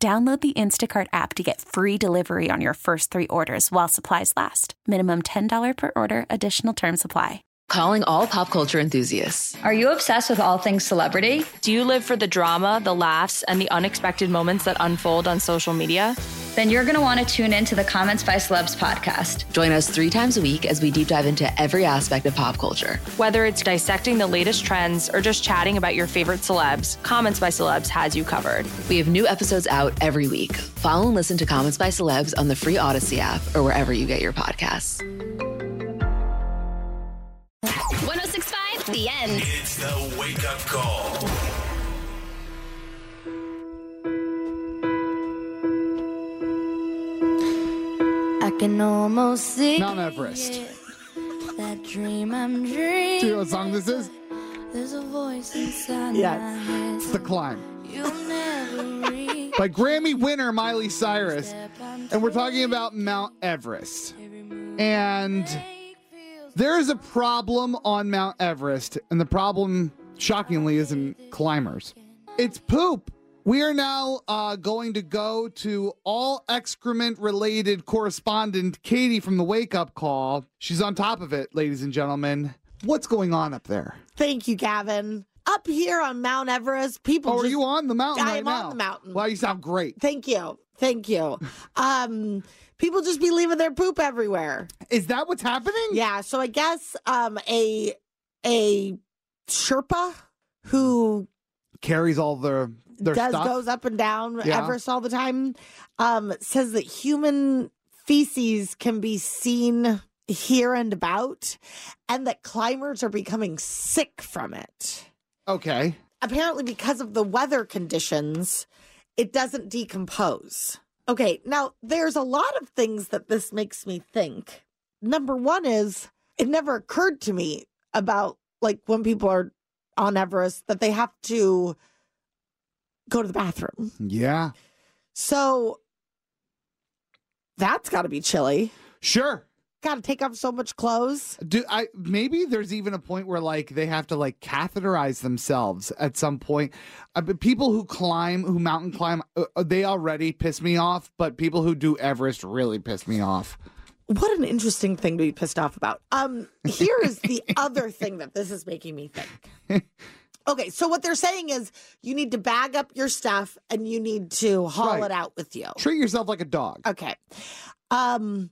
Download the Instacart app to get free delivery on your first three orders while supplies last. Minimum $10 per order, additional term supply. Calling all pop culture enthusiasts. Are you obsessed with all things celebrity? Do you live for the drama, the laughs, and the unexpected moments that unfold on social media? Then you're going to want to tune in to the Comments by Celebs podcast. Join us three times a week as we deep dive into every aspect of pop culture. Whether it's dissecting the latest trends or just chatting about your favorite celebs, Comments by Celebs has you covered. We have new episodes out every week. Follow and listen to Comments by Celebs on the free Odyssey app or wherever you get your podcasts. 1065 The End. It's the wake up call. Can almost see Mount Everest. That dream I'm dreaming. Do you know what song this is? There's a voice inside Yes. my head. It's The Climb You'll never reach. by Grammy winner Miley Cyrus. And we're talking about Mount Everest. And there is a problem on Mount Everest, and the problem, shockingly, isn't climbers. It's poop. We are now uh, going to go to all excrement related correspondent Katie from the Wake Up Call. She's on top of it, ladies and gentlemen. What's going on up there? Thank you, Gavin. Up here on Mount Everest, people. Oh, are just- you on the mountain I right am now? on the mountain. Wow, you sound great. Thank you, thank you. um, people just be leaving their poop everywhere. Is that what's happening? Yeah. So I guess um a a Sherpa who Carries all their their does stuff. goes up and down Yeah. Everest all the time, um, says that human feces can be seen here and about, and that climbers are becoming sick from it. Okay. apparently because of the weather conditions, it doesn't decompose. Okay, now there's a lot of things that this makes me think. Number one is it never occurred to me about like when people are on Everest that they have to go to the bathroom. Yeah. So that's got to be chilly. Sure. Got to take off so much clothes. Do I maybe there's even a point where like they have to like catheterize themselves at some point. Uh, but people who climb, who mountain climb, uh, uh, they already piss me off. But people who do Everest really piss me off. What an interesting thing to be pissed off about. Um, here is the other thing that this is making me think. Okay, so what they're saying is you need to bag up your stuff and you need to haul Right. it out with you. Treat yourself like a dog. Okay. Um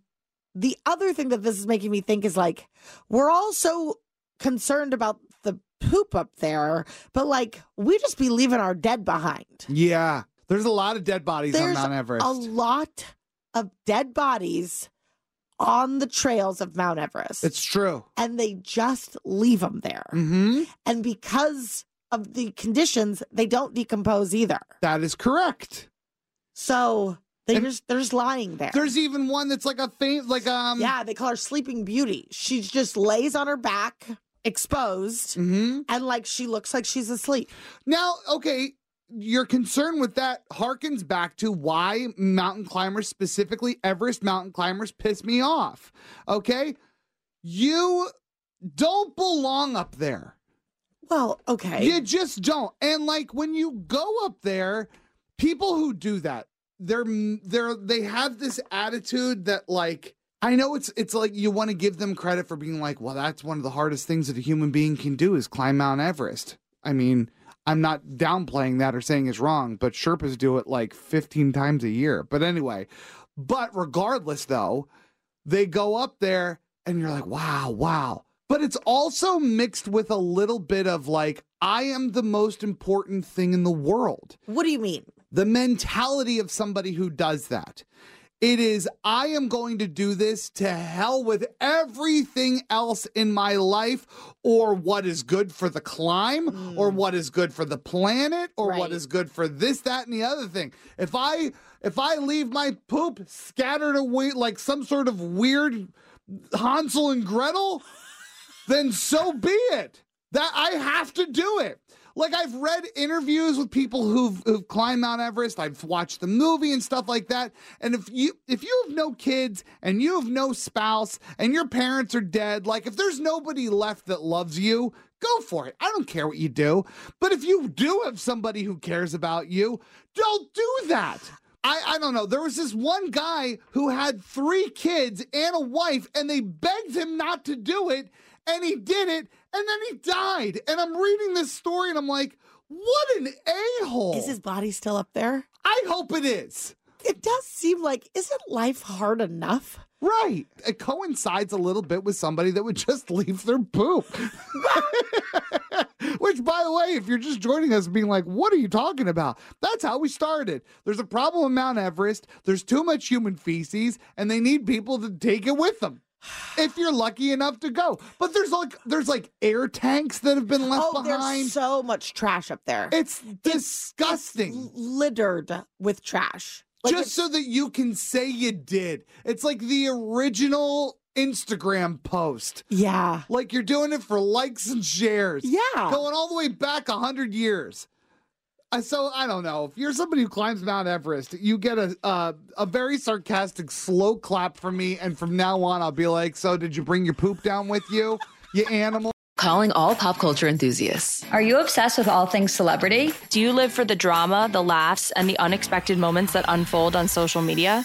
the other thing that this is making me think is like we're all so concerned about the poop up there, but like we just be leaving our dead behind. Yeah. There's a lot of dead bodies on Mount Everest. a lot of dead bodies on the trails of Mount Everest. it's true. and they just leave them there. hmm And because of the conditions, they don't decompose either. That is correct. So they're just they're just lying there. There's even one that's like a faint, like um. yeah, they call her Sleeping Beauty. She just lays on her back, exposed, hmm and like she looks like she's asleep. Now, okay, your concern with that harkens back to why mountain climbers, specifically Everest mountain climbers, piss me off. Okay? You don't belong up there. Well, okay. You just don't. And like when you go up there, people who do that, they're they're they have this attitude that like I know it's it's like you want to give them credit for being like, well, that's one of the hardest things that a human being can do is climb Mount Everest. I mean, I'm not downplaying that or saying it's wrong, but Sherpas do it like 15 times a year. But anyway, but regardless though, they go up there and you're like, wow, wow. But it's also mixed with a little bit of like, I am the most important thing in the world. what do you mean? The mentality of somebody who does that It is, I am going to do this to hell with everything else in my life, or what is good for the climb, hmm. or what is good for the planet, or what Right. is good for this, that, and the other thing. If I if I leave my poop scattered away like some sort of weird Hansel and Gretel, then so be it. That I have to do it. Like I've read interviews with people who've, who've climbed Mount Everest. I've watched the movie and stuff like that. And if you if you have no kids and you have no spouse and your parents are dead, like if there's nobody left that loves you, go for it. I don't care what you do. But if you do have somebody who cares about you, don't do that. I, I don't know. There was this one guy who had three kids and a wife, and they begged him not to do it, and he did it, and then he died. And I'm reading this story, and I'm like, what an a hole. Is his body still up there? I hope it is. It does seem like, isn't life hard enough? Right. It coincides a little bit with somebody that would just leave their poop. Which, by the way, if you're just joining us being like, what are you talking about? That's how we started. There's a problem with Mount Everest, there's too much human feces, and they need people to take it with them. If you're lucky enough to go. But there's like there's like air tanks that have been left oh, behind. there's so much trash up there. it's disgusting. L- littered with trash. Like just so that you can say you did. It's like the original Instagram post. yeah. Like you're doing it for likes and shares. Yeah. Going all the way back a hundred years. So I don't know. If you're somebody who climbs Mount Everest, you get a uh, a very sarcastic slow clap from me, and from now on, I'll be like, "So did you bring your poop down with you, you animal?" Calling all pop culture enthusiasts. Are you obsessed with all things celebrity? Do you live for the drama, the laughs, and the unexpected moments that unfold on social media?